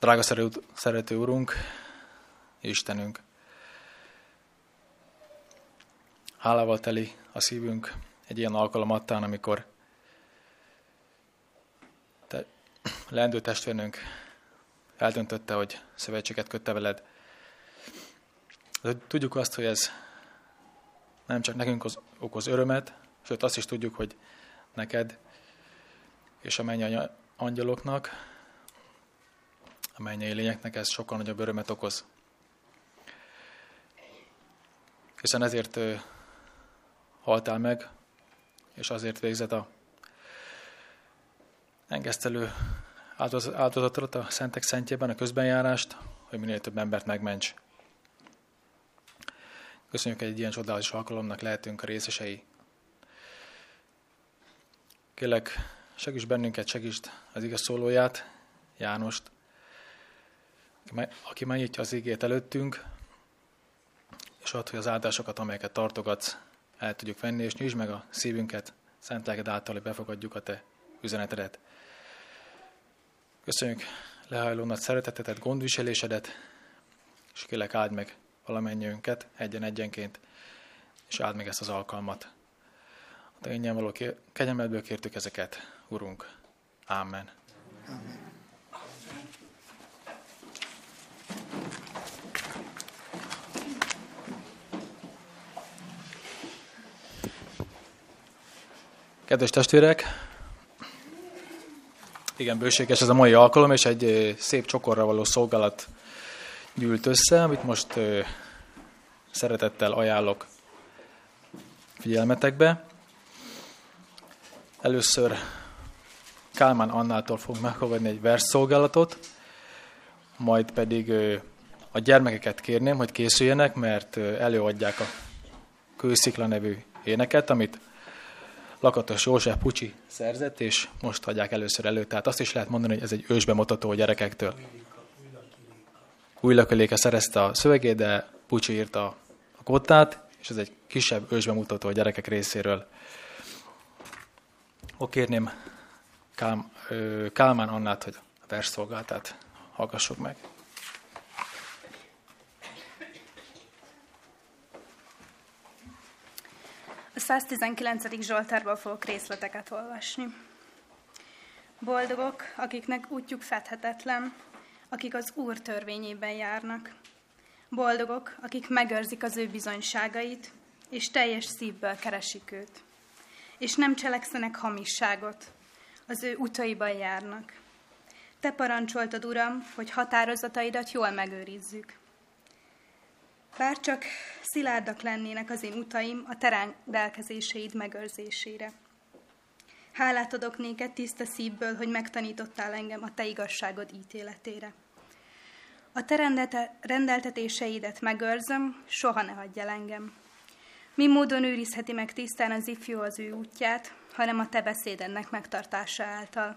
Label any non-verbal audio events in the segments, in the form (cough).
Drága szerető Urunk, Istenünk, hálával teli a szívünk egy ilyen alkalom adtán, amikor te leendő testvérnünk eldöntötte, hogy szövetséget kötte veled. Tudjuk azt, hogy ez nem csak nekünk okoz örömet, sőt azt is tudjuk, hogy neked és a mennyi angyaloknak, a mennyei lényeknek ez sokkal nagyobb örömet okoz. Hiszen ezért haltál meg, és azért végzett a engesztelő áldozatot a szentek szentjében, a közbenjárást, hogy minél több embert megments. Köszönjük, hogy egy ilyen csodálatos alkalomnak lehetünk a részesei. Kélek, segíts bennünket, segítsd az igaz szólóját, Jánost, aki megnyitja az ígét előttünk, és ad, hogy az áldásokat, amelyeket tartogatsz, el tudjuk venni, és nyisd meg a szívünket, szent lelked által, hogy befogadjuk a te üzenetedet. Köszönjük lehajló nagy szeretetetet, gondviselésedet, és kélek áld meg valamennyiünket egyen-egyenként, és áld meg ezt az alkalmat. A te ingyen való kegyelmedből kértük ezeket, Urunk. Amen. Amen. Kedves testvérek, igen, bőséges ez a mai alkalom, és egy szép csokorra való szolgálat gyűlt össze, amit most szeretettel ajánlok figyelmetekbe. Először Kálmán Annától fogunk meghallgatni egy versszolgálatot, majd pedig a gyermekeket kérném, hogy készüljenek, mert előadják a Kőszikla nevű éneket, amit Lakatos József Pucsi szerzett, és most adják először elő. Tehát azt is lehet mondani, hogy ez egy ősbemutató gyerekektől. Új lököléke szerezte a szövegét, de Pucsi írta a kottát, és ez egy kisebb ősbemutató a gyerekek részéről. Ó, kérném Kálm, Kálmán Annát, hogy a versszolgáltát hallgassuk meg. A 119. Zsoltárból fogok részleteket olvasni. Boldogok, akiknek útjuk fedhetetlen, akik az Úr törvényében járnak. Boldogok, akik megőrzik az ő bizonyságait, és teljes szívből keresik őt. És nem cselekszenek hamisságot, az ő utaiban járnak. Te parancsoltad, Uram, hogy határozataidat jól megőrizzük. Bár csak szilárdak lennének az én utaim a terendelkezéseid megőrzésére. Hálát adok néked tiszta szívből, hogy megtanítottál engem a te igazságod ítéletére. A te rendeltetéseidet megőrzöm, soha ne hagyj el engem. Mi módon őrizheti meg tisztán az ifjú az ő útját, hanem a te beszédennek megtartása által.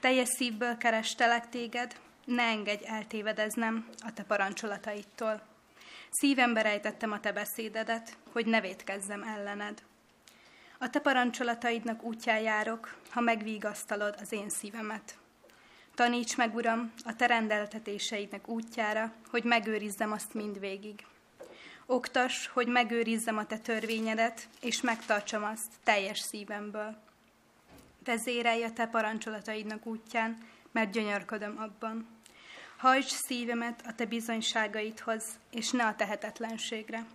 Teljes szívből kerestelek téged, ne engedj eltévedeznem a te parancsolataitól. Szívembe rejtettem a te beszédedet, hogy ne vétkezzem ellened. A te parancsolataidnak útján járok, ha megvigasztalod az én szívemet. Taníts meg, Uram, a te rendeltetéseidnek útjára, hogy megőrizzem azt mindvégig. Oktas, hogy megőrizzem a te törvényedet, és megtartsam azt teljes szívemből. Vezérelj a te parancsolataidnak útján, mert gyönyörködöm abban. Hajts szívemet a te bizonyságaidhoz, és ne a tehetetlenségre.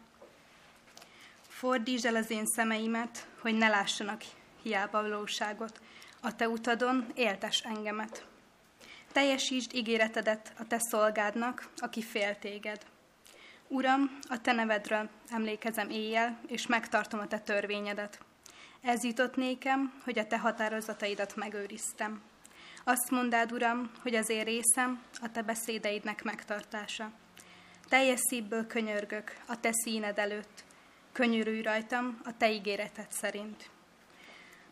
Fordítsd el az én szemeimet, hogy ne lássanak hiába valóságot. A te utadon éltes engemet. Teljesítsd ígéretedet a te szolgádnak, aki fél téged. Uram, a te nevedről emlékezem éjjel, és megtartom a te törvényedet. Ez jutott nékem, hogy a te határozataidat megőriztem. Azt mondád, Uram, hogy az én részem a te beszédeidnek megtartása. Teljes szívből könyörgök a te színed előtt. Könyörülj rajtam a te ígéreted szerint.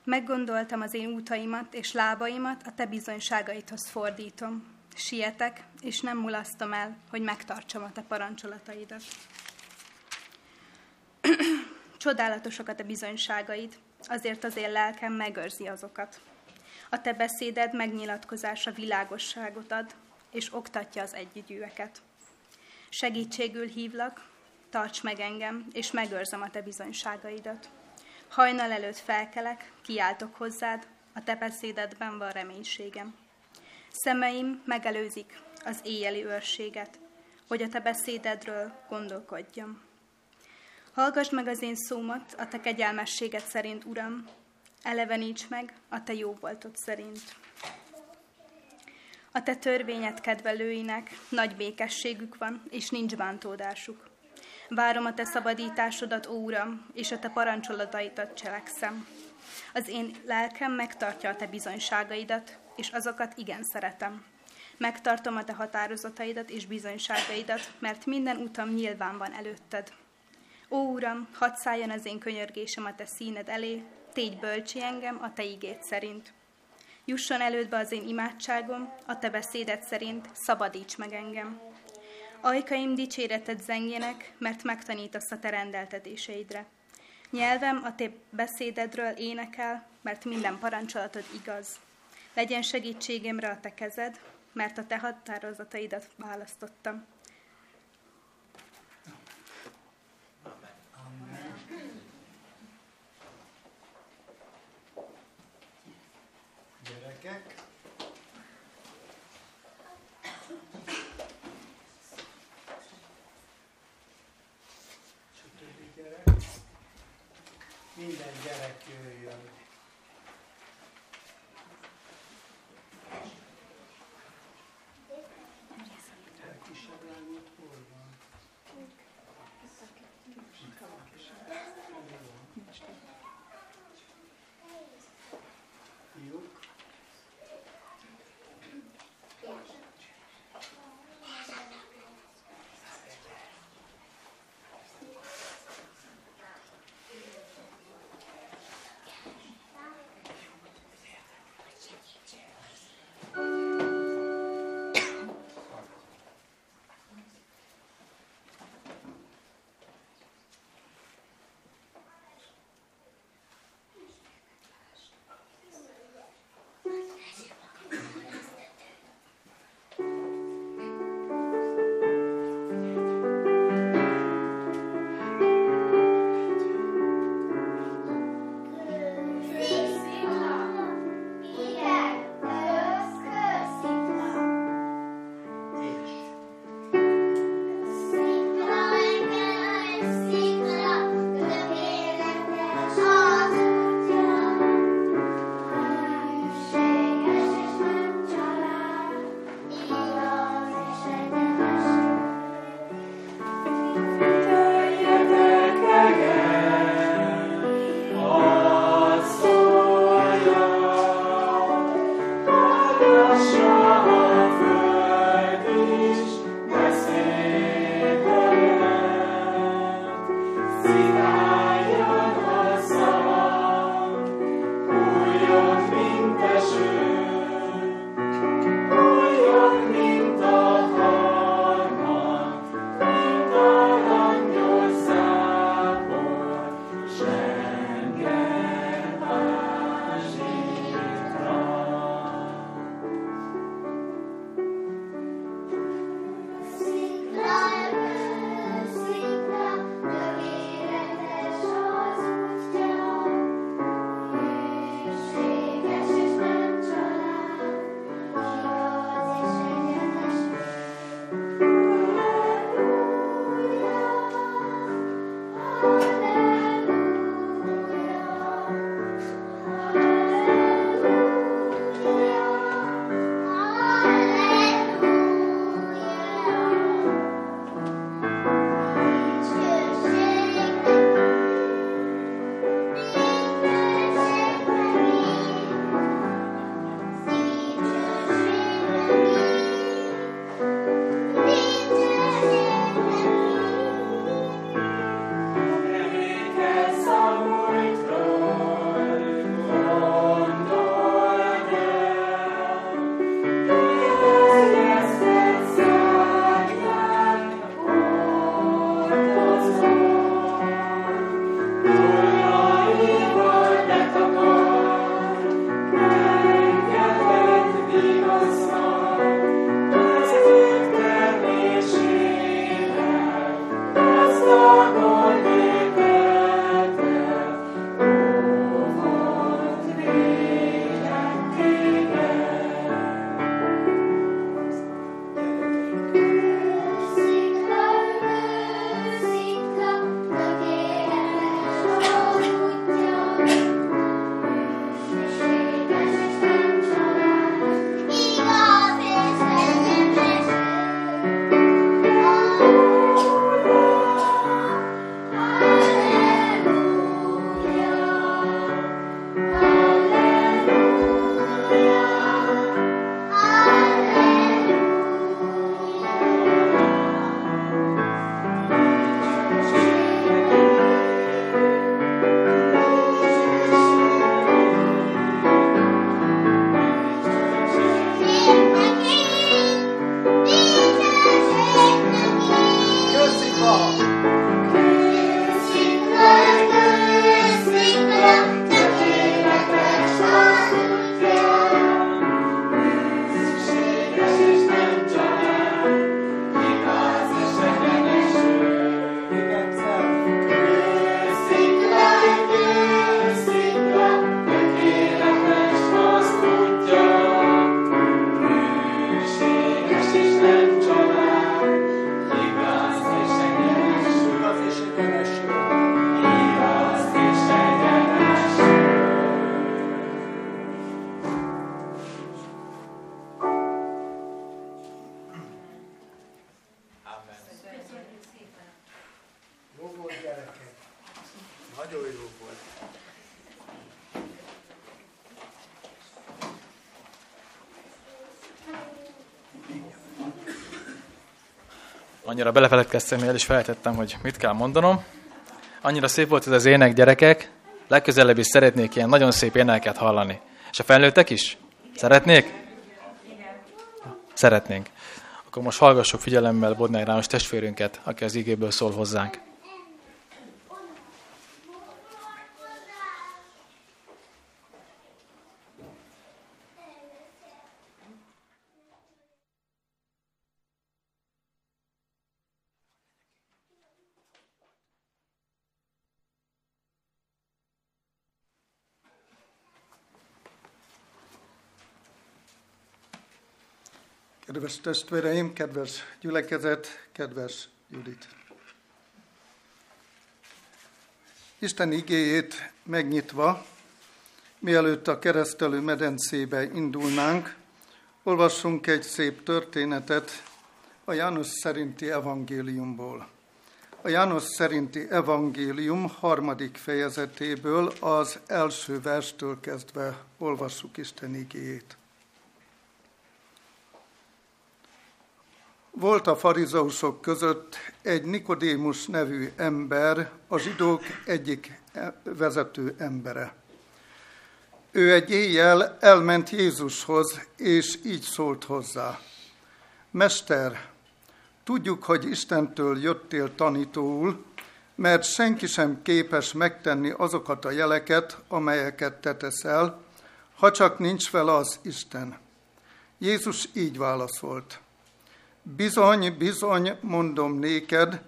Meggondoltam az én útaimat és lábaimat, a te bizonyságaidhoz fordítom. Sietek, és nem mulasztom el, hogy megtartsam a te parancsolataidat. (clears throat) Csodálatosak a te bizonyságaid, azért az én lelkem megőrzi azokat. A te beszéded megnyilatkozása világosságot ad, és oktatja az együgyűeket. Segítségül hívlak, tarts meg engem, és megőrzem a te bizonyságaidat. Hajnal előtt felkelek, kiáltok hozzád, a te beszédedben van reménységem. Szemeim megelőzik az éjjeli őrséget, hogy a te beszédedről gondolkodjam. Hallgass meg az én szómat a te kegyelmességet szerint, Uram, eleveníts meg a te jó voltod szerint. A te törvényed kedvelőinek nagy békességük van, és nincs bántódásuk. Várom a te szabadításodat, ó Uram, és a te parancsolataidat cselekszem. Az én lelkem megtartja a te bizonyságaidat, és azokat igen szeretem. Megtartom a te határozataidat és bizonyságaidat, mert minden utam nyilván van előtted. Ó Uram, hadd szálljon az én könyörgésem a te színed elé, tégy bölcsi engem a te igét szerint. Jusson elődbe az én imádságom, a te beszéded szerint szabadíts meg engem. Ajkaim dicséretet zengjenek, mert megtanítasz a te rendeltetéseidre. Nyelvem a te beszédedről énekel, mert minden parancsolatod igaz. Legyen segítségemre a te kezed, mert a te határozataidat választottam. Gyerekek, Minden gyerek jöjjön. Annyira belefeledkeztem, el is felejtettem, hogy mit kell mondanom. Annyira szép volt ez az ének, gyerekek. Legközelebb is szeretnék ilyen nagyon szép éneket hallani. És a felnőttek is? Szeretnék? Szeretnénk. Akkor most hallgassuk figyelemmel Bodnár János testvérünket, aki az igéből szól hozzánk. Kedves testvéreim, kedves gyülekezet, kedves Judit! Isten igéjét megnyitva, mielőtt a keresztelő medencébe indulnánk, olvassunk egy szép történetet a János szerinti evangéliumból. A János szerinti evangélium harmadik fejezetéből az első verstől kezdve olvassuk Isten igéjét. Volt a farizeusok között egy Nikodémus nevű ember, a zsidók egyik vezető embere. Ő egy éjjel elment Jézushoz, és így szólt hozzá. Mester, tudjuk, hogy Istentől jöttél tanítóul, mert senki sem képes megtenni azokat a jeleket, amelyeket te teszel, ha csak nincs vele az Isten. Jézus így válaszolt. Bizony, bizony, mondom néked,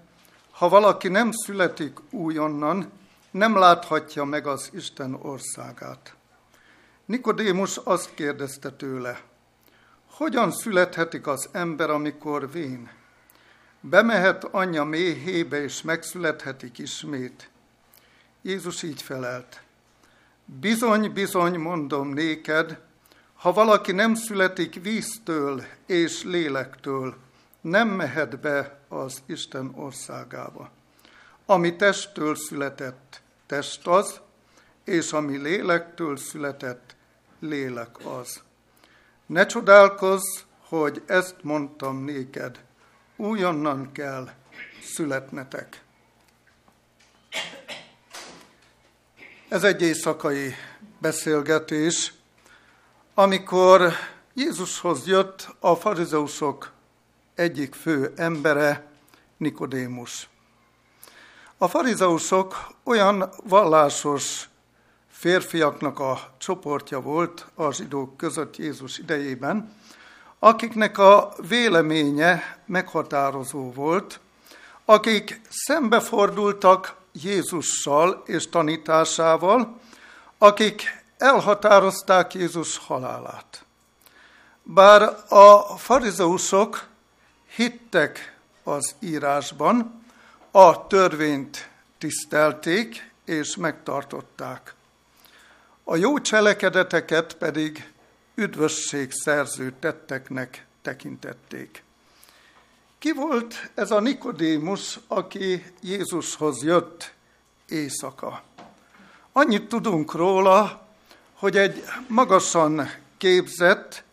ha valaki nem születik újonnan, nem láthatja meg az Isten országát. Nikodémus azt kérdezte tőle, hogyan születhetik az ember, amikor vén? Bemehet anyja méhébe, és megszülethetik ismét. Jézus így felelt, bizony, bizony, mondom néked, ha valaki nem születik víztől és lélektől, nem mehet be az Isten országába. Ami testtől született, test az, és ami lélektől született, lélek az. Ne csodálkozz, hogy ezt mondtam néked, újonnan kell születnetek. Ez egy éjszakai beszélgetés, amikor Jézushoz jött a farizeusok egyik fő embere, Nikodémus. A farizeusok olyan vallásos férfiaknak a csoportja volt a zsidók között Jézus idejében, akiknek a véleménye meghatározó volt, akik szembefordultak Jézussal és tanításával, akik elhatározták Jézus halálát. Bár a farizeusok hittek az írásban, a törvényt tisztelték és megtartották. A jó cselekedeteket pedig üdvösség szerző tetteknek tekintették. Ki volt ez a Nikodémus, aki Jézushoz jött éjszaka? Annyit tudunk róla, hogy egy magasan képzett,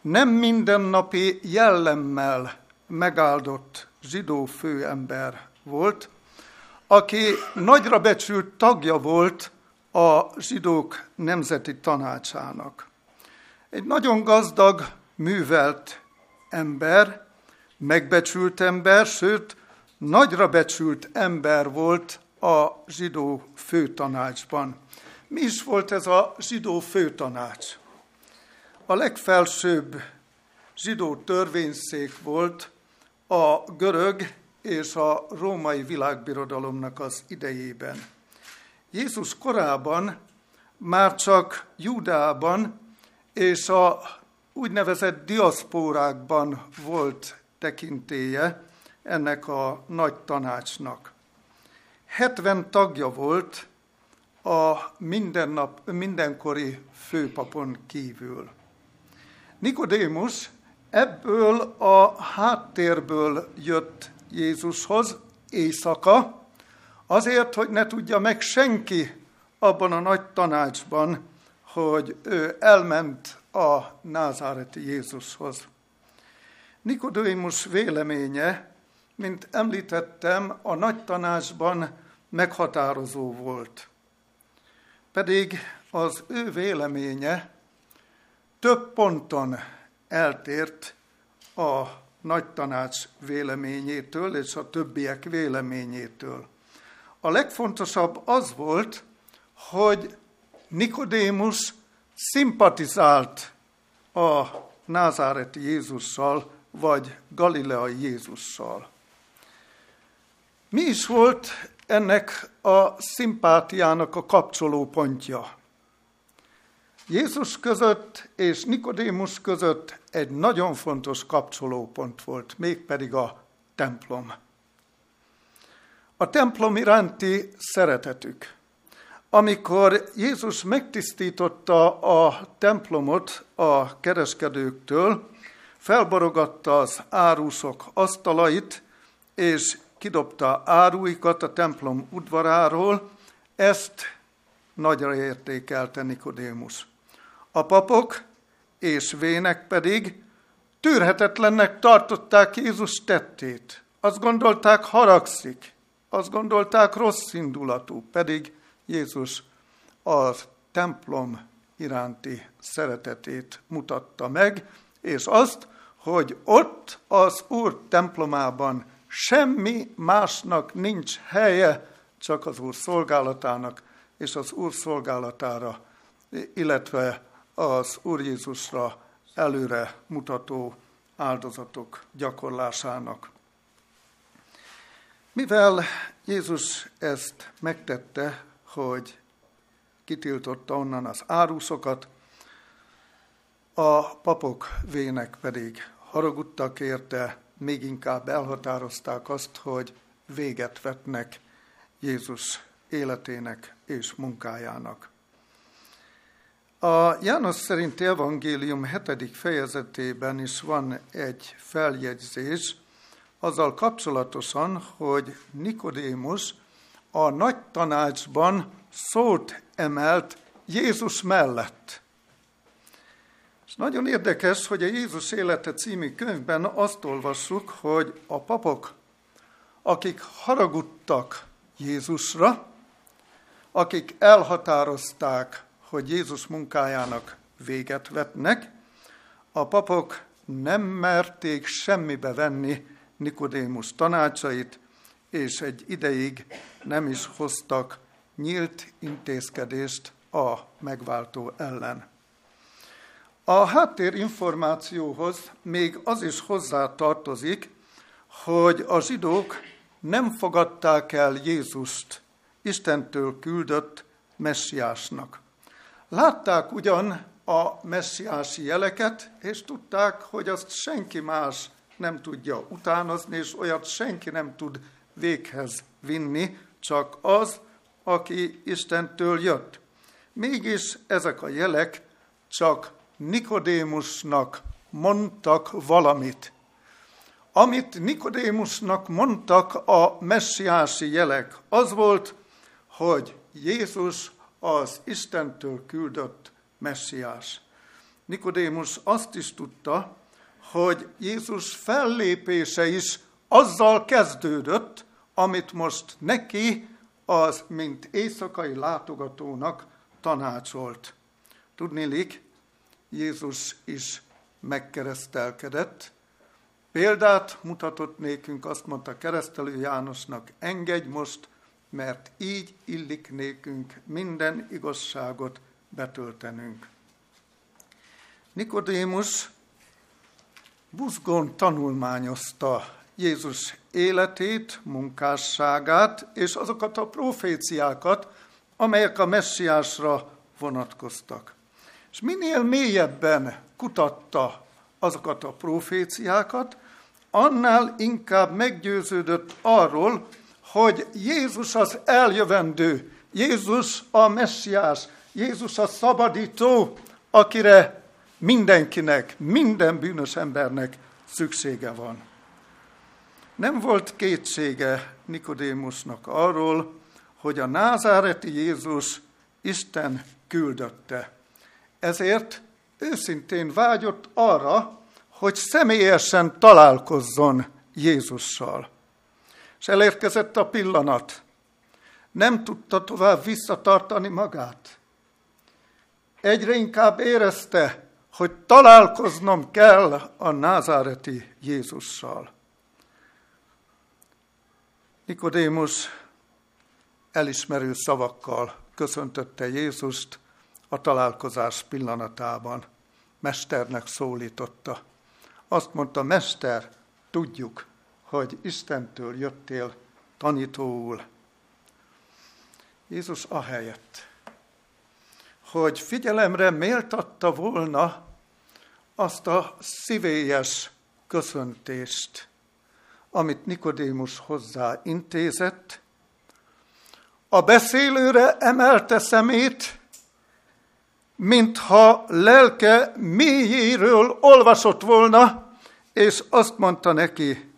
nem mindennapi jellemmel megáldott zsidó főember volt, aki nagyra becsült tagja volt a zsidók nemzeti tanácsának. Egy nagyon gazdag, művelt ember, megbecsült ember, sőt, nagyra becsült ember volt a zsidó főtanácsban. Mi is volt ez a zsidó főtanács? A legfelsőbb zsidó törvényszék volt a görög és a római világbirodalomnak az idejében. Jézus korában már csak Judában és a úgynevezett diaszpórákban volt tekintéje ennek a nagy tanácsnak. 70 tagja volt a mindennap, mindenkori főpapon kívül. Nikodémus Ebből a háttérből jött Jézushoz éjszaka, azért, hogy ne tudja meg senki abban a nagy tanácsban, hogy ő elment a názáreti Jézushoz. Nikodémus véleménye mint említettem, a nagy tanácsban meghatározó volt. Pedig az ő véleménye több ponton eltért a nagy tanács véleményétől és a többiek véleményétől. A legfontosabb az volt, hogy Nikodémus szimpatizált a názáreti Jézussal, vagy galileai Jézussal. Mi is volt ennek a szimpátiának a kapcsoló pontja? Jézus között és Nikodémus között egy nagyon fontos kapcsolópont volt, mégpedig a templom. A templom iránti szeretetük. Amikor Jézus megtisztította a templomot a kereskedőktől, felborogatta az árusok asztalait, és kidobta áruikat a templom udvaráról, ezt nagyra értékelte Nikodémus. A papok és vének pedig tűrhetetlennek tartották Jézus tettét. Azt gondolták, haragszik, azt gondolták, rossz indulatú, pedig Jézus a templom iránti szeretetét mutatta meg, és azt, hogy ott az Úr templomában semmi másnak nincs helye, csak az Úr szolgálatának és az Úr szolgálatára, illetve az Úr Jézusra előre mutató áldozatok gyakorlásának. Mivel Jézus ezt megtette, hogy kitiltotta onnan az áruszokat, a papok vének pedig haragudtak érte, még inkább elhatározták azt, hogy véget vetnek Jézus életének és munkájának. A János szerinti evangélium hetedik fejezetében is van egy feljegyzés, azzal kapcsolatosan, hogy Nikodémus a nagy tanácsban szót emelt Jézus mellett. És nagyon érdekes, hogy a Jézus élete című könyvben azt olvassuk, hogy a papok, akik haragudtak Jézusra, akik elhatározták, hogy Jézus munkájának véget vetnek, a papok nem merték semmibe venni Nikodémus tanácsait, és egy ideig nem is hoztak nyílt intézkedést a megváltó ellen. A háttérinformációhoz még az is hozzá tartozik, hogy a zsidók nem fogadták el Jézust Istentől küldött messiásnak. Látták ugyan a messiási jeleket, és tudták, hogy azt senki más nem tudja utánozni, és olyat senki nem tud véghez vinni, csak az, aki Istentől jött. Mégis ezek a jelek csak Nikodémusnak mondtak valamit. Amit Nikodémusnak mondtak a messiási jelek, az volt, hogy Jézus az Istentől küldött messiás. Nikodémus azt is tudta, hogy Jézus fellépése is azzal kezdődött, amit most neki, az, mint éjszakai látogatónak tanácsolt. Tudnélik, Jézus is megkeresztelkedett, példát mutatott nékünk, azt mondta keresztelő Jánosnak, engedj most, mert így illik nékünk minden igazságot betöltenünk. Nikodémus buzgón tanulmányozta Jézus életét, munkásságát és azokat a proféciákat, amelyek a messiásra vonatkoztak. És minél mélyebben kutatta azokat a proféciákat, annál inkább meggyőződött arról, hogy Jézus az eljövendő, Jézus a messiás, Jézus a szabadító, akire mindenkinek, minden bűnös embernek szüksége van. Nem volt kétsége Nikodémusnak arról, hogy a názáreti Jézus Isten küldötte. Ezért őszintén vágyott arra, hogy személyesen találkozzon Jézussal. És elérkezett a pillanat. Nem tudta tovább visszatartani magát. Egyre inkább érezte, hogy találkoznom kell a názáreti Jézussal. Nikodémus elismerő szavakkal köszöntötte Jézust a találkozás pillanatában. Mesternek szólította. Azt mondta, Mester, tudjuk, hogy Istentől jöttél tanítóul. Jézus ahelyett, hogy figyelemre méltatta volna azt a szívélyes köszöntést, amit Nikodémus hozzá intézett, a beszélőre emelte szemét, mintha lelke mélyéről olvasott volna, és azt mondta neki,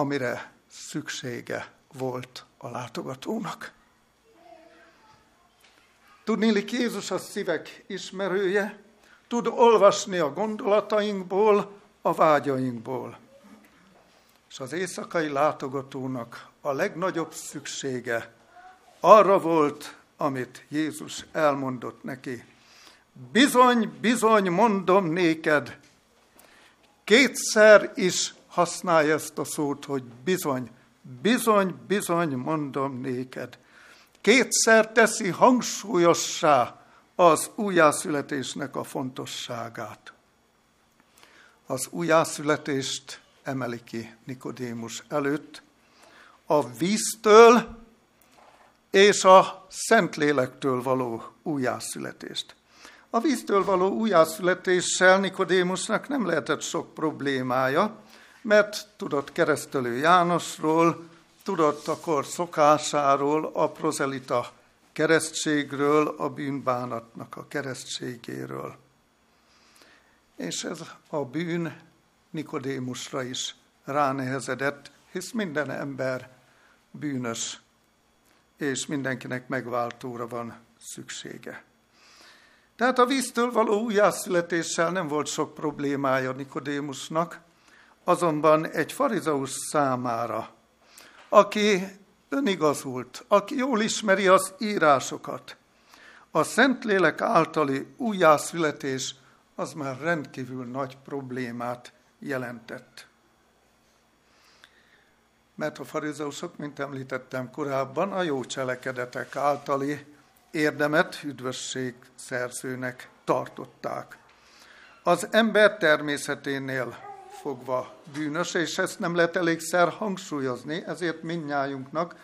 amire szüksége volt a látogatónak. Tudnélik, Jézus a szívek ismerője, tud olvasni a gondolatainkból, a vágyainkból. És az éjszakai látogatónak a legnagyobb szüksége arra volt, amit Jézus elmondott neki. Bizony, bizony, mondom néked, kétszer is használja ezt a szót, hogy bizony, bizony, bizony, mondom néked. Kétszer teszi hangsúlyossá az újjászületésnek a fontosságát. Az újjászületést emeli ki Nikodémus előtt, a víztől és a Szentlélektől való újjászületést. A víztől való újjászületéssel Nikodémusnak nem lehetett sok problémája, mert tudott keresztelő Jánosról, tudott a kor szokásáról, a prozelita keresztségről, a bűnbánatnak a keresztségéről. És ez a bűn Nikodémusra is ránehezedett, hisz minden ember bűnös, és mindenkinek megváltóra van szüksége. Tehát a víztől való újjászületéssel nem volt sok problémája Nikodémusnak, azonban egy farizeus számára, aki önigazult, aki jól ismeri az írásokat, a Szentlélek általi újjászületés az már rendkívül nagy problémát jelentett mert a farizeusok, mint említettem korábban, a jó cselekedetek általi érdemet üdvösség szerzőnek tartották. Az ember természeténél fogva bűnös, és ezt nem lehet elégszer hangsúlyozni, ezért mindnyájunknak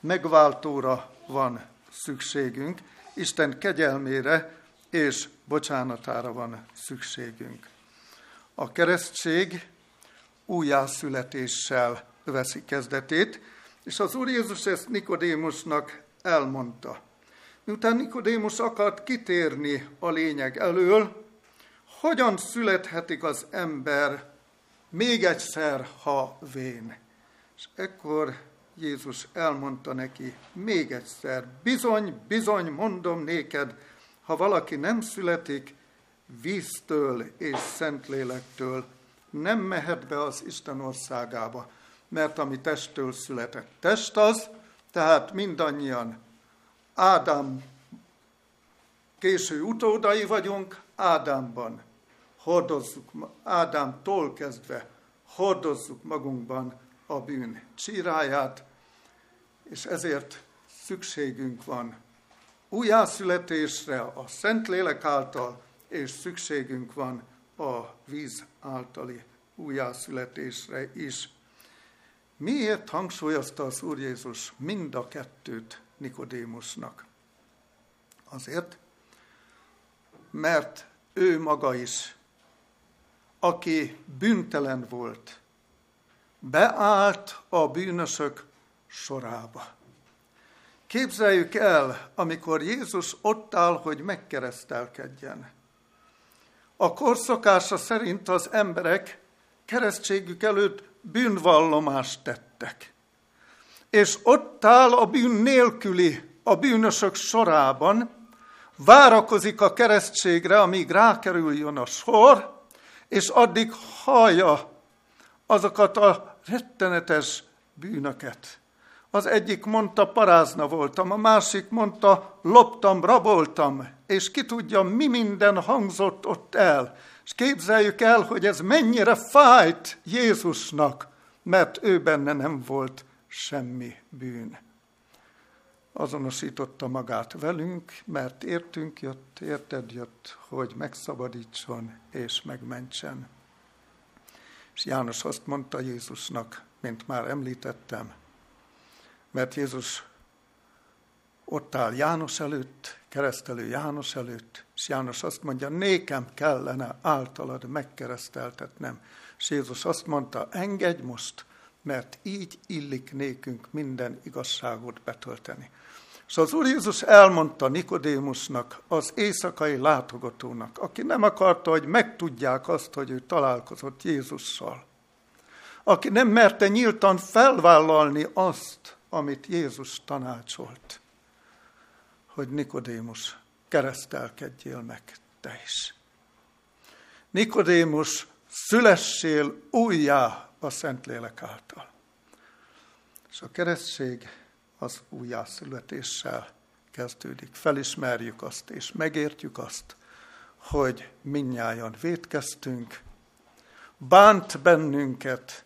megváltóra van szükségünk, Isten kegyelmére és bocsánatára van szükségünk. A keresztség újjászületéssel veszi kezdetét, és az Úr Jézus ezt Nikodémusnak elmondta. Miután Nikodémus akart kitérni a lényeg elől, hogyan születhetik az ember még egyszer, ha vén. És ekkor Jézus elmondta neki még egyszer, bizony, bizony, mondom néked, ha valaki nem születik víztől és szentlélektől, nem mehet be az Isten országába mert ami testtől született. Test az, tehát mindannyian Ádám késő utódai vagyunk, Ádámban hordozzuk, Ádámtól kezdve hordozzuk magunkban a bűn csíráját, és ezért szükségünk van újjászületésre a Szentlélek által, és szükségünk van a víz általi újjászületésre is. Miért hangsúlyozta az Úr Jézus mind a kettőt Nikodémusnak? Azért, mert ő maga is, aki bűntelen volt, beállt a bűnösök sorába. Képzeljük el, amikor Jézus ott áll, hogy megkeresztelkedjen. A korszokása szerint az emberek keresztségük előtt bűnvallomást tettek. És ott áll a bűn nélküli, a bűnösök sorában, várakozik a keresztségre, amíg rákerüljön a sor, és addig hallja azokat a rettenetes bűnöket. Az egyik mondta, parázna voltam, a másik mondta, loptam, raboltam, és ki tudja, mi minden hangzott ott el. És képzeljük el, hogy ez mennyire fájt Jézusnak, mert ő benne nem volt semmi bűn. Azonosította magát velünk, mert értünk jött, érted jött, hogy megszabadítson és megmentsen. És János azt mondta Jézusnak, mint már említettem, mert Jézus ott áll János előtt, keresztelő János előtt, és János azt mondja, nékem kellene általad megkereszteltetnem. És Jézus azt mondta, engedj most, mert így illik nékünk minden igazságot betölteni. És az Úr Jézus elmondta Nikodémusnak, az éjszakai látogatónak, aki nem akarta, hogy megtudják azt, hogy ő találkozott Jézussal. Aki nem merte nyíltan felvállalni azt, amit Jézus tanácsolt, hogy Nikodémus, keresztelkedjél meg te is. Nikodémus, szülessél újjá a Szentlélek által. És a keresztség az újjászületéssel kezdődik. Felismerjük azt, és megértjük azt, hogy minnyáján vétkeztünk, bánt bennünket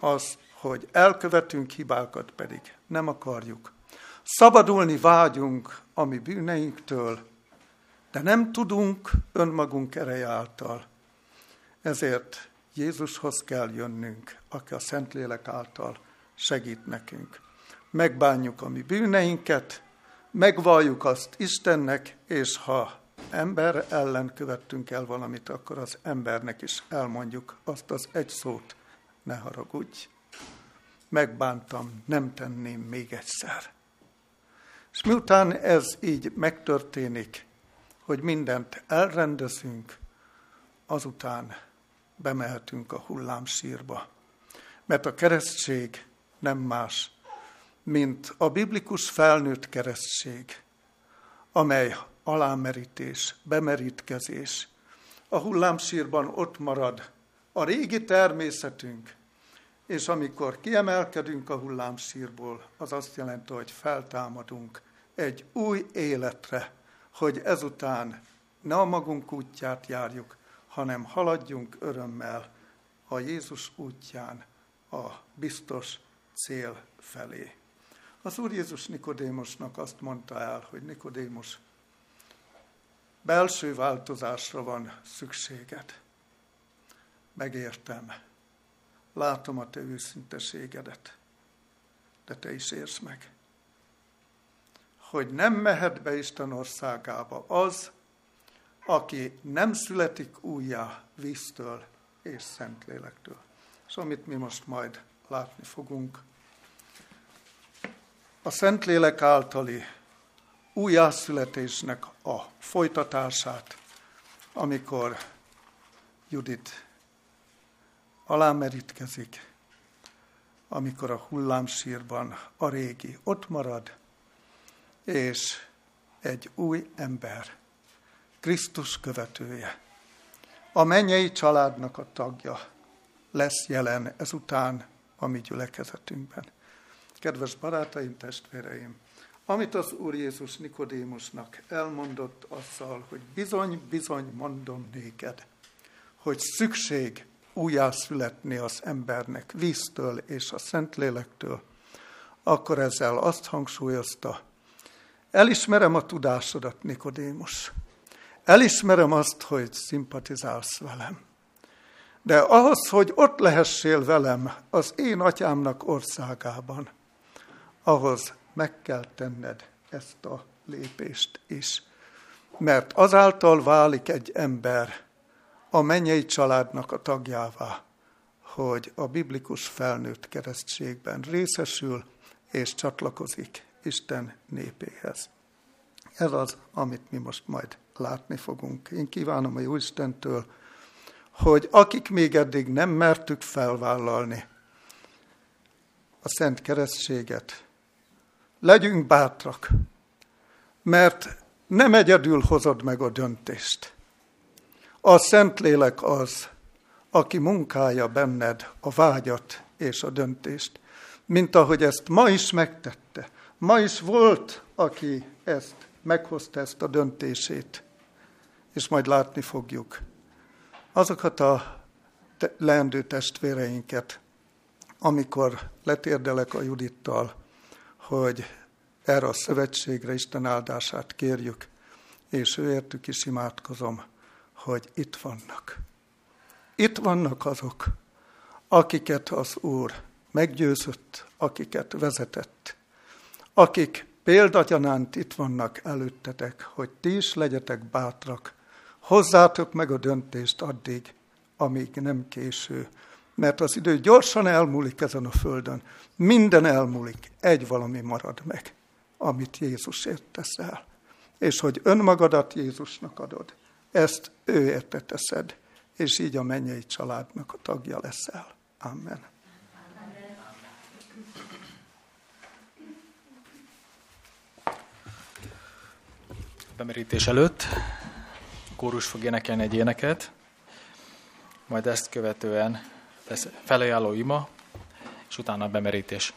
az, hogy elkövetünk hibákat pedig nem akarjuk. Szabadulni vágyunk a mi bűneinktől, de nem tudunk önmagunk ereje által. Ezért Jézushoz kell jönnünk, aki a Szentlélek által segít nekünk. Megbánjuk a mi bűneinket, megvalljuk azt Istennek, és ha ember ellen követtünk el valamit, akkor az embernek is elmondjuk azt az egy szót, ne haragudj megbántam, nem tenném még egyszer. És miután ez így megtörténik, hogy mindent elrendezünk, azután bemehetünk a hullámsírba. Mert a keresztség nem más, mint a biblikus felnőtt keresztség, amely alámerítés, bemerítkezés. A hullámsírban ott marad a régi természetünk, és amikor kiemelkedünk a hullámsírból, az azt jelenti, hogy feltámadunk egy új életre, hogy ezután ne a magunk útját járjuk, hanem haladjunk örömmel a Jézus útján a biztos cél felé. Az Úr Jézus Nikodémosnak azt mondta el, hogy Nikodémos, belső változásra van szükséged. Megértem, Látom a te őszinteségedet, de te is érsz meg. Hogy nem mehet be Isten országába az, aki nem születik újjá víztől és Szentlélektől. És amit mi most majd látni fogunk, a Szentlélek általi újjászületésnek a folytatását, amikor Judit alámerítkezik, amikor a hullámsírban a régi ott marad, és egy új ember, Krisztus követője, a mennyei családnak a tagja lesz jelen ezután a mi gyülekezetünkben. Kedves barátaim, testvéreim, amit az Úr Jézus Nikodémusnak elmondott azzal, hogy bizony, bizony mondom néked, hogy szükség újjászületni az embernek víztől és a Szentlélektől, akkor ezzel azt hangsúlyozta, elismerem a tudásodat, Nikodémus. Elismerem azt, hogy szimpatizálsz velem. De ahhoz, hogy ott lehessél velem az én atyámnak országában, ahhoz meg kell tenned ezt a lépést is. Mert azáltal válik egy ember a mennyei családnak a tagjává, hogy a biblikus felnőtt keresztségben részesül és csatlakozik Isten népéhez. Ez az, amit mi most majd látni fogunk. Én kívánom a Jó Istentől, hogy akik még eddig nem mertük felvállalni a szent keresztséget, legyünk bátrak, mert nem egyedül hozod meg a döntést, a Szentlélek az, aki munkálja benned a vágyat és a döntést. mint ahogy ezt ma is megtette. Ma is volt, aki ezt meghozta ezt a döntését, és majd látni fogjuk. Azokat a leendő testvéreinket, amikor letérdelek a Judittal, hogy erre a szövetségre Isten áldását kérjük, és őértük is imádkozom, hogy itt vannak. Itt vannak azok, akiket az Úr meggyőzött, akiket vezetett, akik példagyanánt itt vannak előttetek, hogy ti is legyetek bátrak, hozzátok meg a döntést addig, amíg nem késő, mert az idő gyorsan elmúlik ezen a földön. Minden elmúlik, egy valami marad meg, amit Jézusért teszel. És hogy önmagadat Jézusnak adod, ezt ő érte teszed, és így a mennyei családnak a tagja leszel. Amen. Bemerítés előtt kórus fog énekelni egy éneket, majd ezt követően felajánló ima, és utána bemerítés.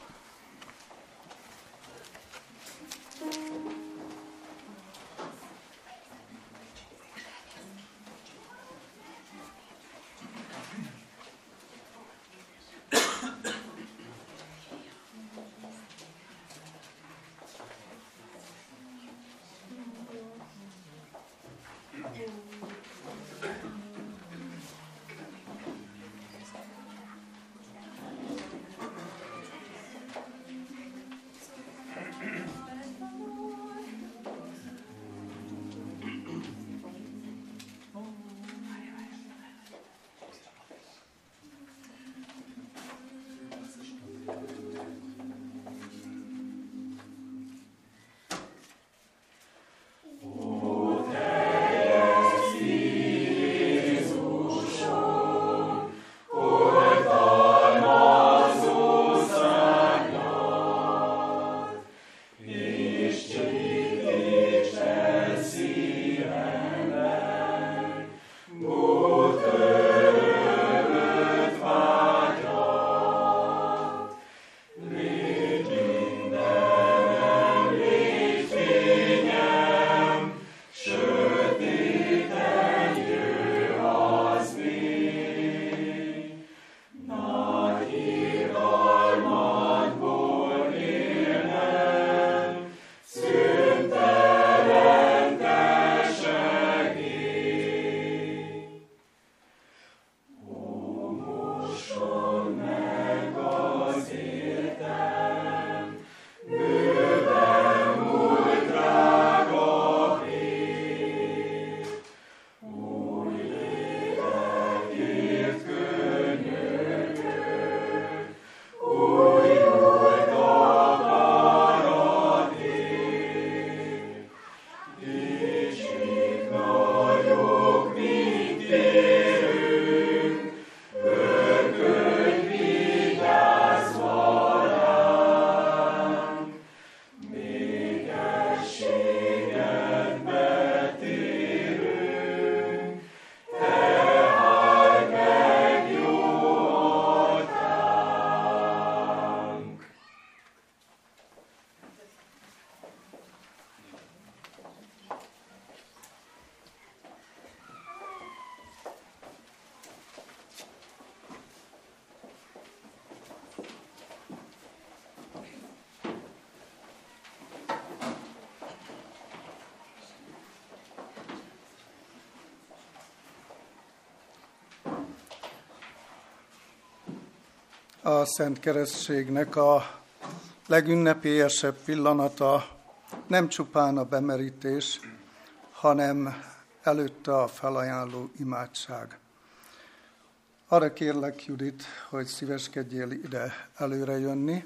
A Szent Keresztségnek a legünnepélyesebb pillanata nem csupán a bemerítés, hanem előtte a felajánló imádság. Arra kérlek, Judit, hogy szíveskedjél ide előre jönni,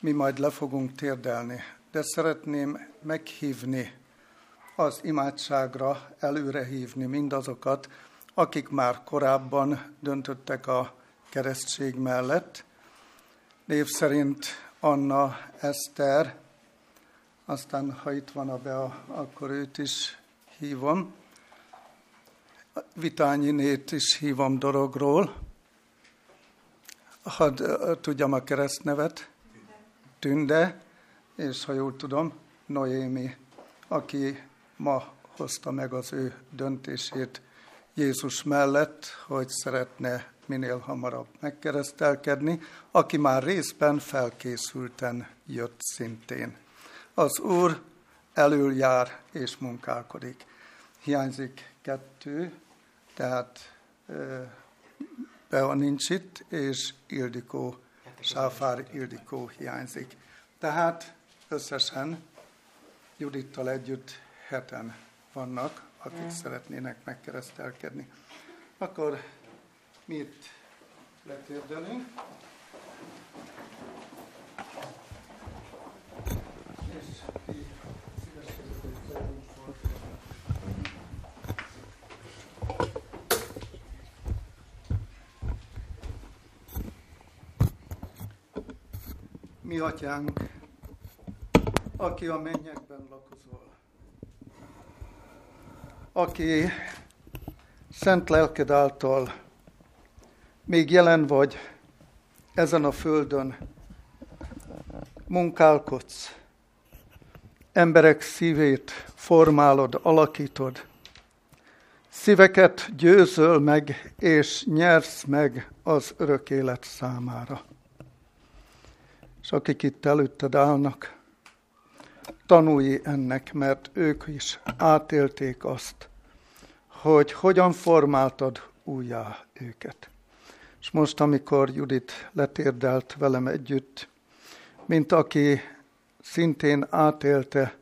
mi majd le fogunk térdelni, de szeretném meghívni az imádságra, előre hívni mindazokat, akik már korábban döntöttek a keresztség mellett. Név szerint Anna Eszter, aztán ha itt van a Bea, akkor őt is hívom. Vitányi nét is hívom dologról. hadd tudjam a keresztnevet, Tünde, és ha jól tudom, Noémi, aki ma hozta meg az ő döntését Jézus mellett, hogy szeretne minél hamarabb megkeresztelkedni, aki már részben felkészülten jött szintén. Az Úr elől jár és munkálkodik. Hiányzik kettő, tehát Bea nincs itt, és Ildikó, Sáfár Ildikó hiányzik. Tehát összesen Judittal együtt heten vannak, akik mm. szeretnének megkeresztelkedni. Akkor mi itt letérdelünk. Mi atyánk, aki a mennyekben lakozol, aki szent lelked által még jelen vagy ezen a földön, munkálkodsz, emberek szívét formálod, alakítod, szíveket győzöl meg, és nyersz meg az örök élet számára. És akik itt előtted állnak, tanulj ennek, mert ők is átélték azt, hogy hogyan formáltad újjá őket. És most, amikor Judit letérdelt velem együtt, mint aki szintén átélte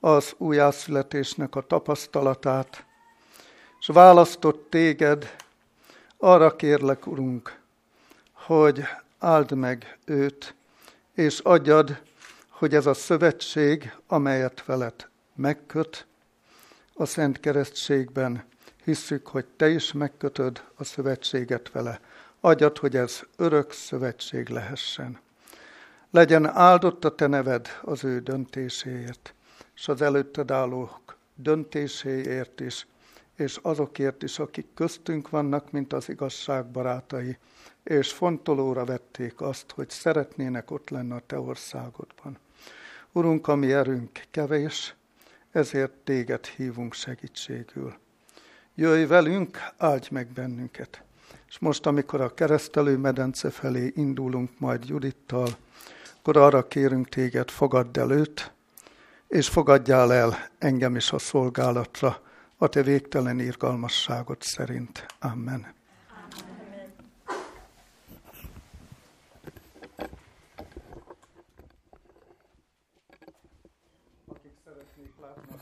az újjászületésnek a tapasztalatát, és választott téged, arra kérlek, Urunk, hogy áld meg őt, és adjad, hogy ez a szövetség, amelyet veled megköt, a Szent Keresztségben hisszük, hogy te is megkötöd a szövetséget vele. Adjad, hogy ez örök szövetség lehessen. Legyen áldott a te neved az ő döntéséért, és az előtted állók döntéséért is, és azokért is, akik köztünk vannak, mint az igazság barátai, és fontolóra vették azt, hogy szeretnének ott lenni a te országodban. Urunk, a mi erőnk kevés, ezért téged hívunk segítségül. Jöjj velünk, áldj meg bennünket. És most, amikor a keresztelő medence felé indulunk majd Judittal, akkor arra kérünk téged, fogadd el őt, és fogadjál el engem is a szolgálatra, a te végtelen irgalmasságot szerint. Amen.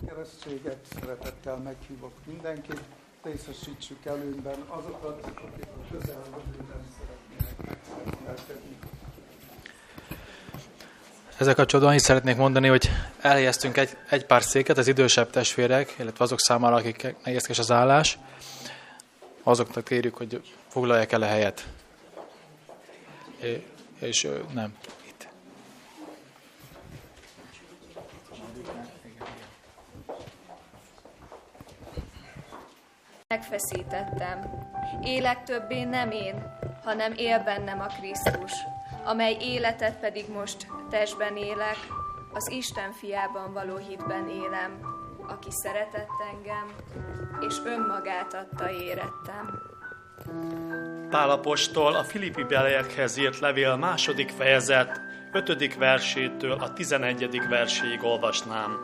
Keresztséget, szeretettel meghívok mindenkit részesítsük előnyben azokat, akik a közelmúltban megszeretni. Ezzel kapcsolatban is szeretnék mondani, hogy elhelyeztünk egy, egy pár széket az idősebb testvérek, illetve azok számára, akik nehézkes az állás. Azoknak kérjük, hogy foglalják el a helyet. É, és nem, Megfeszítettem. Élek többé nem én, hanem él bennem a Krisztus, amely életet pedig most testben élek, az Isten fiában való hitben élem, aki szeretett engem, és önmagát adta érettem. Pálapostól a Filippi beliekhez írt levél második fejezet, ötödik versétől a tizenegyedik verséig olvasnám.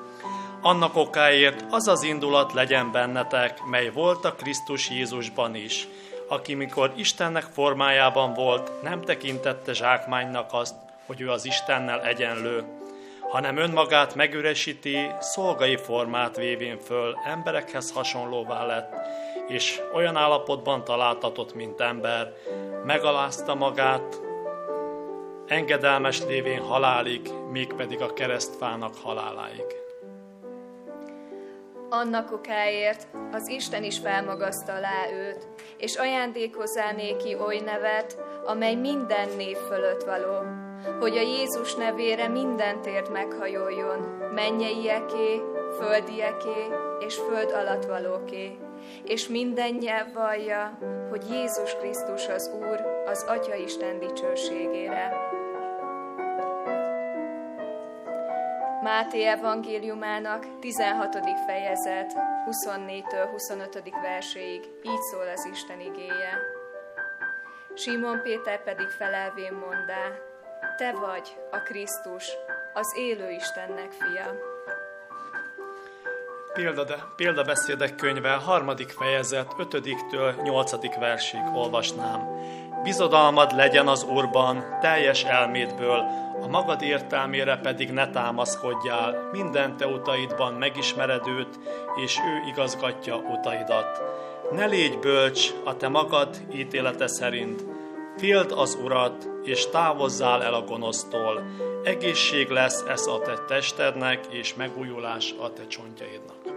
Annak okáért az az indulat legyen bennetek, mely volt a Krisztus Jézusban is, aki mikor Istennek formájában volt, nem tekintette zsákmánynak azt, hogy ő az Istennel egyenlő, hanem önmagát megüresíti, szolgai formát vévén föl, emberekhez hasonlóvá lett, és olyan állapotban találtatott, mint ember, megalázta magát, engedelmes lévén halálig, mégpedig a keresztfának haláláig. Annak okáért az Isten is felmagaszta alá őt, és ajándékozzá néki oly nevet, amely minden név fölött való, hogy a Jézus nevére minden tért meghajoljon, mennyeieké, földieké és föld alatt valóké, és minden nyelv vallja, hogy Jézus Krisztus az Úr az Atya Isten dicsőségére. Máté evangéliumának 16. fejezet 24-től 25. verséig így szól az Isten igéje. Simon Péter pedig felelvén mondá, Te vagy a Krisztus, az élő Istennek fia. Példa, példabeszédek könyve, harmadik fejezet, 5-től 8. versig olvasnám. Bizodalmad legyen az Úrban, teljes elmédből, a magad értelmére pedig ne támaszkodjál, minden te utaidban megismered őt, és ő igazgatja utaidat. Ne légy bölcs a te magad ítélete szerint, féld az Urat, és távozzál el a gonosztól. Egészség lesz ez a te testednek, és megújulás a te csontjaidnak.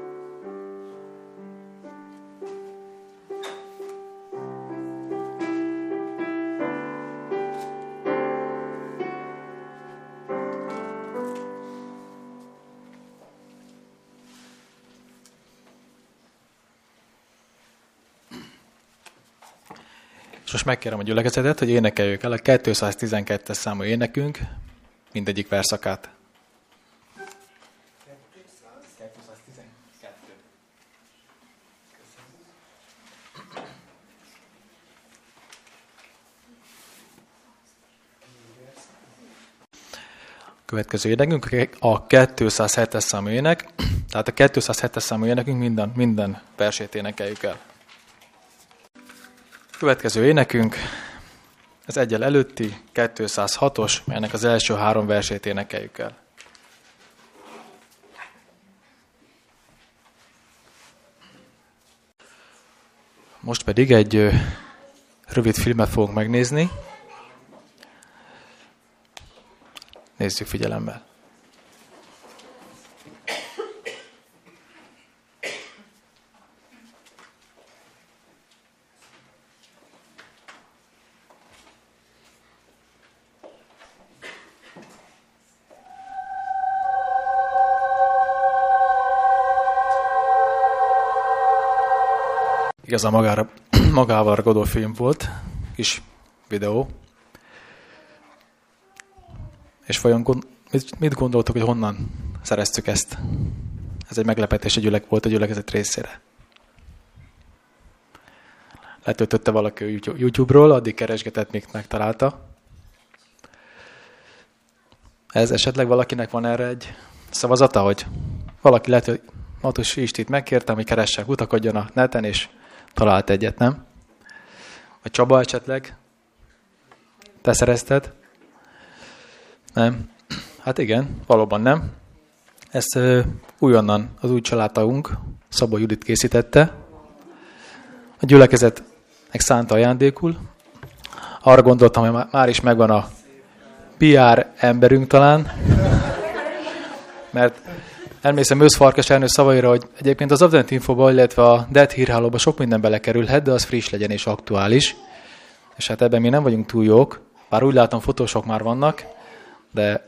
Most megkérem a gyülekezetet, hogy énekeljük el a 212-es számú énekünk mindegyik verszakát. Következő énekünk a 207-es számú ének, tehát a 207-es számú énekünk minden, minden versét énekeljük el. Következő énekünk, az egyel előtti 206-os, melynek az első három versét énekeljük el. Most pedig egy rövid filmet fogunk megnézni. Nézzük figyelemmel. Igazán magára, (clears throat) magával ragadó film volt, kis videó. És vajon gond, mit, mit gondoltok, hogy honnan szereztük ezt? Ez egy meglepetés a gyülek, volt a gyülekezet részére. Letöltötte valaki YouTube-ról, addig keresgetett, még megtalálta. Ez esetleg valakinek van erre egy szavazata, hogy valaki lehet, hogy Matus Istit megkértem, hogy keressek, utakodjon a neten, és Talált egyet, nem? Vagy Csaba esetleg? Te szerezted? Nem? Hát igen, valóban nem. Ezt uh, újonnan az új családtagunk, Szabó Judit készítette. A gyülekezetnek szánta ajándékul. Arra gondoltam, hogy már is megvan a PR emberünk talán, mert Emlékszem ősz Farkas Ernő szavaira, hogy egyébként az Advent Infoba, illetve a DET hírhálóba sok minden belekerülhet, de az friss legyen és aktuális. És hát ebben mi nem vagyunk túl jók, bár úgy látom fotósok már vannak, de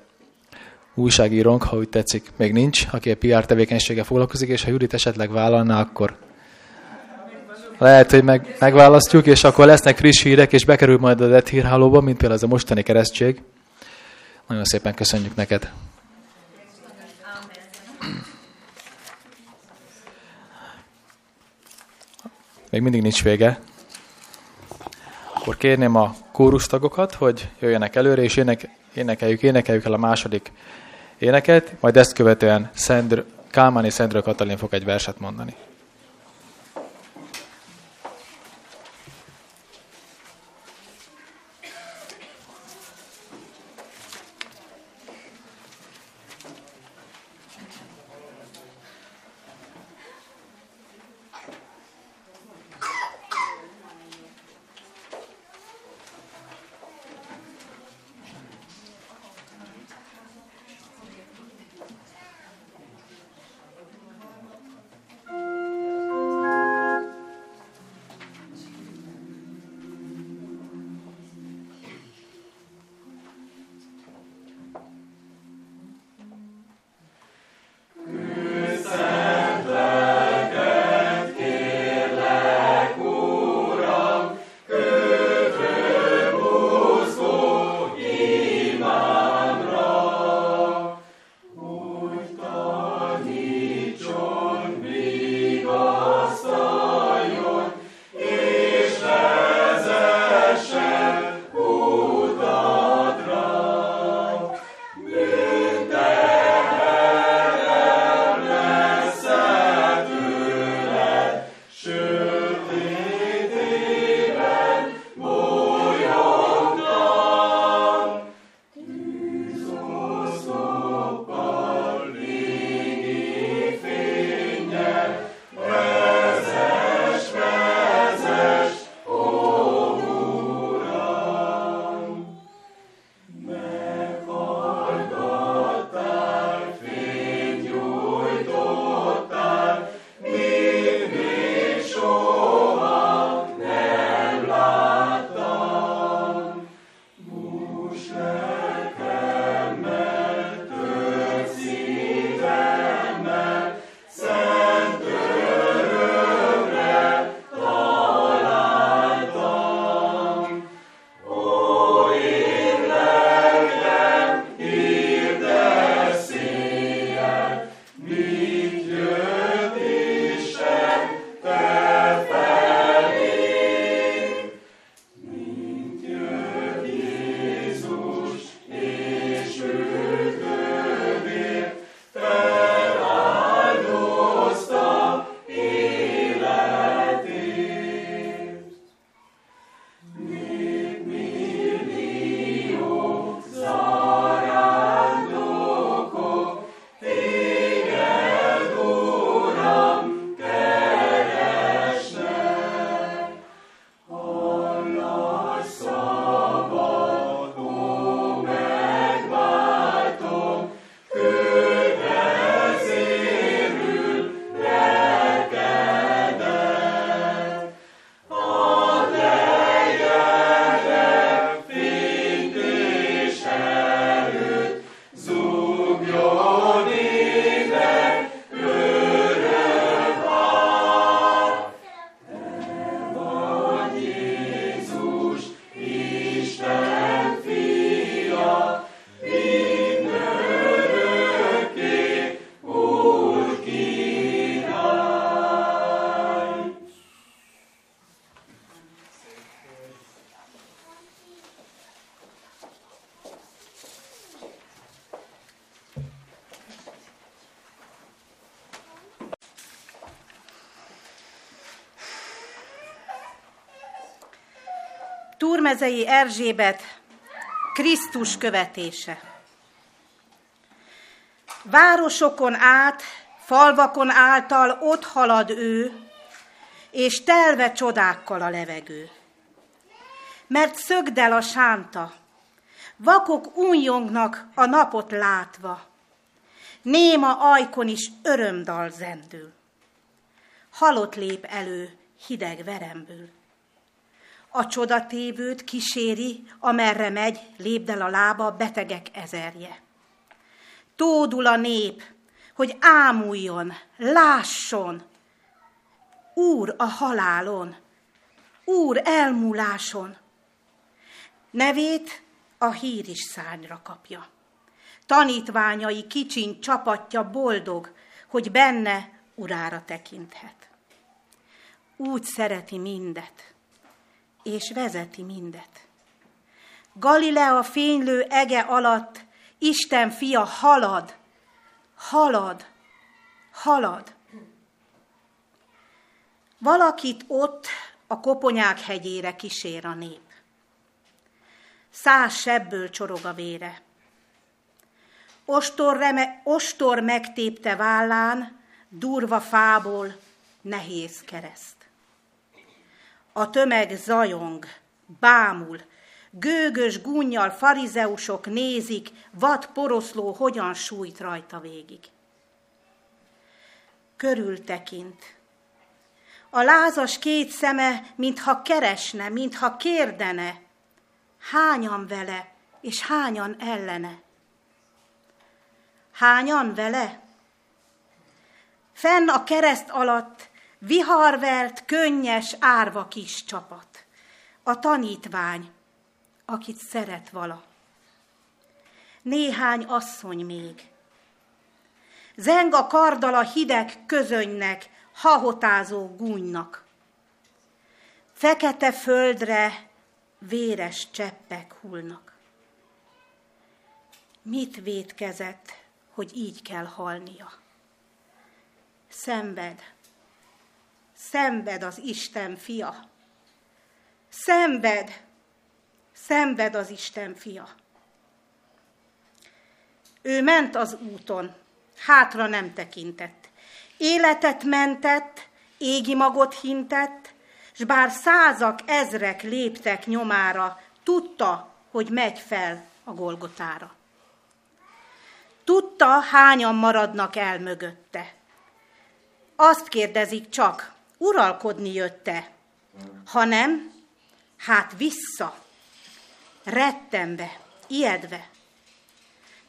újságírónk, ha úgy tetszik, még nincs, aki a PR tevékenységgel foglalkozik, és ha Judit esetleg vállalná, akkor lehet, hogy meg, megválasztjuk, és akkor lesznek friss hírek, és bekerül majd a DET hírhálóba, mint például ez a mostani keresztség. Nagyon szépen köszönjük neked! Még mindig nincs vége, akkor kérném a kórusztagokat, hogy jöjjenek előre, és ének, énekeljük, énekeljük el a második éneket, majd ezt követően Szendr, Kálmán és Szendről Katalin fog egy verset mondani. Túrmezei Erzsébet Krisztus követése. Városokon át, falvakon által ott halad ő, és telve csodákkal a levegő. Mert szögdel a sánta, vakok unjongnak a napot látva, néma ajkon is örömdal zendül. Halott lép elő hideg veremből. A csodatévőt kíséri, amerre megy, lépdel a lába betegek ezerje. Tódul a nép, hogy ámuljon, lásson. Úr a halálon, Úr elmúláson. Nevét a hír is szárnyra kapja. Tanítványai kicsin csapatja boldog, hogy benne urára tekinthet. Úgy szereti mindet, és vezeti mindet. Galilea fénylő ege alatt Isten fia halad, halad, halad. Valakit ott a koponyák hegyére kísér a nép. Száz sebből csorog a vére. Ostor, reme, ostor megtépte vállán, durva fából nehéz kereszt. A tömeg zajong, bámul, gőgös gunnyal farizeusok nézik, vad poroszló hogyan sújt rajta végig. Körültekint. A lázas két szeme, mintha keresne, mintha kérdene, hányan vele, és hányan ellene. Hányan vele? Fenn a kereszt alatt viharvert, könnyes, árva kis csapat. A tanítvány, akit szeret vala. Néhány asszony még. Zeng a kardal a hideg közönynek, hahotázó gúnynak. Fekete földre véres cseppek hullnak. Mit védkezett, hogy így kell halnia? Szenved, szenved az Isten fia. Szenved, szenved az Isten fia. Ő ment az úton, hátra nem tekintett. Életet mentett, égi magot hintett, s bár százak, ezrek léptek nyomára, tudta, hogy megy fel a Golgotára. Tudta, hányan maradnak el mögötte. Azt kérdezik csak, uralkodni jötte. Ha nem, hát vissza, rettenve, ijedve.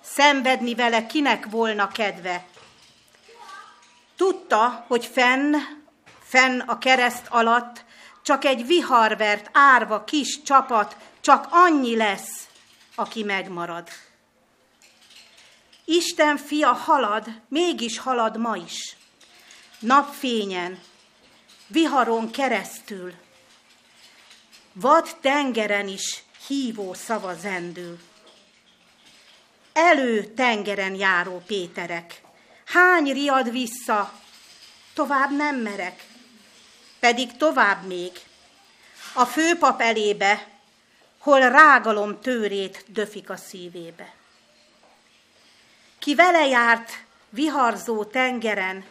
Szenvedni vele kinek volna kedve. Tudta, hogy fenn, fenn a kereszt alatt csak egy viharvert, árva kis csapat, csak annyi lesz, aki megmarad. Isten fia halad, mégis halad ma is. Napfényen, viharon keresztül, vad tengeren is hívó szava zendül. Elő tengeren járó Péterek, hány riad vissza, tovább nem merek, pedig tovább még. A főpap elébe, hol rágalom tőrét döfik a szívébe. Ki vele járt viharzó tengeren,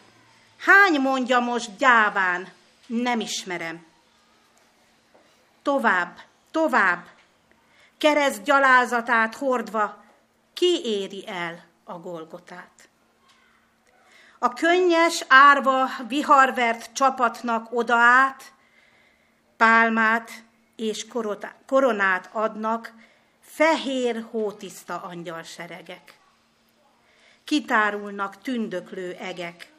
hány mondja most gyáván, nem ismerem. Tovább, tovább, kereszt gyalázatát hordva, ki éri el a Golgotát? A könnyes, árva, viharvert csapatnak oda át, pálmát és koronát adnak fehér hótiszta angyalseregek. Kitárulnak tündöklő egek.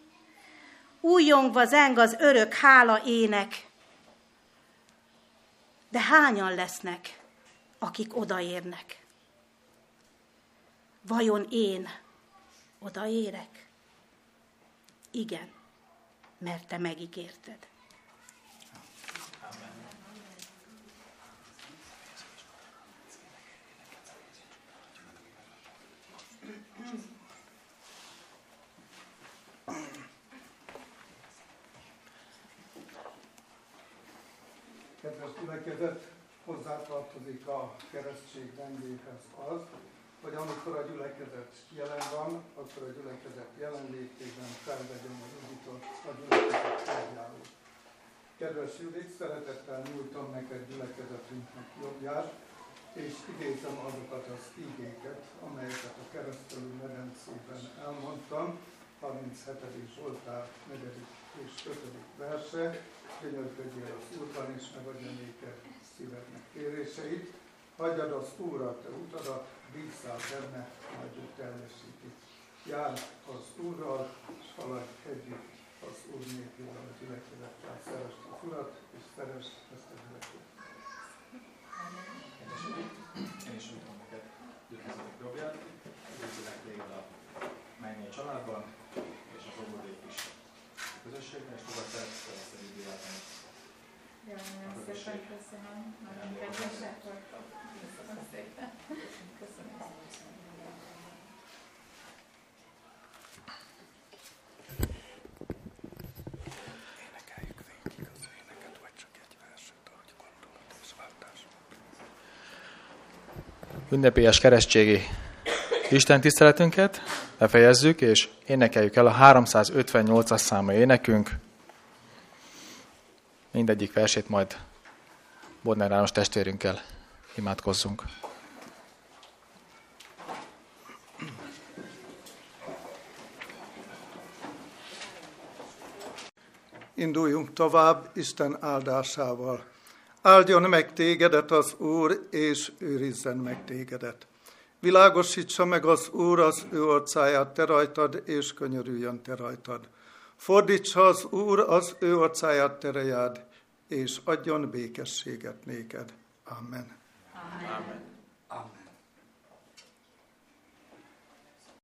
Újjongva zeng az örök hála ének. De hányan lesznek, akik odaérnek? Vajon én odaérek? Igen, mert te megígérted. Kedves gyülekezet, hozzátartozik a keresztség rendjéhez az, hogy amikor a gyülekezet jelen van, akkor a gyülekezet jelenlétében felvegyem az ugitot a gyülekezet tárgyáról. Kedves Judit, szeretettel nyújtom neked gyülekezetünknek jobbját, és idézem azokat az ígéket, amelyeket a keresztelő medencében elmondtam, 37. Zsoltár 4. és 5. verse, gyönyörködjél az Úrban, és megadja néked szívednek kéréseit, hagyjad az Úrra te utadat, bízzál benne, majd ő teljesíti. Jár az Úrral, és haladj együtt az Úr népével, a gyülekezettel. Szeresd az Urat, és szeresd ezt a gyülekezetet. Én is tudom neked gyülekezetek jobbját, üdvözlök téged a mennyei családban, és az óvodék is a közösségben, és fogadtál szerint életem. Ja, nagyon szépen köszönöm. Nagyon kedvesek vagytok. Köszönöm szépen. Köszönöm. Ünnepélyes keresztségi Isten tiszteletünket befejezzük, és énekeljük el a 358-as száma énekünk. Mindegyik versét majd Bodnár János testvérünkkel imádkozzunk. Induljunk tovább Isten áldásával. Áldjon meg tégedet az Úr, és őrizzen meg tégedet. Világosítsa meg az Úr az ő orcáját te rajtad, és könyörüljön te rajtad. Fordítsa az Úr az ő orcáját te rejád, és adjon békességet néked. Amen.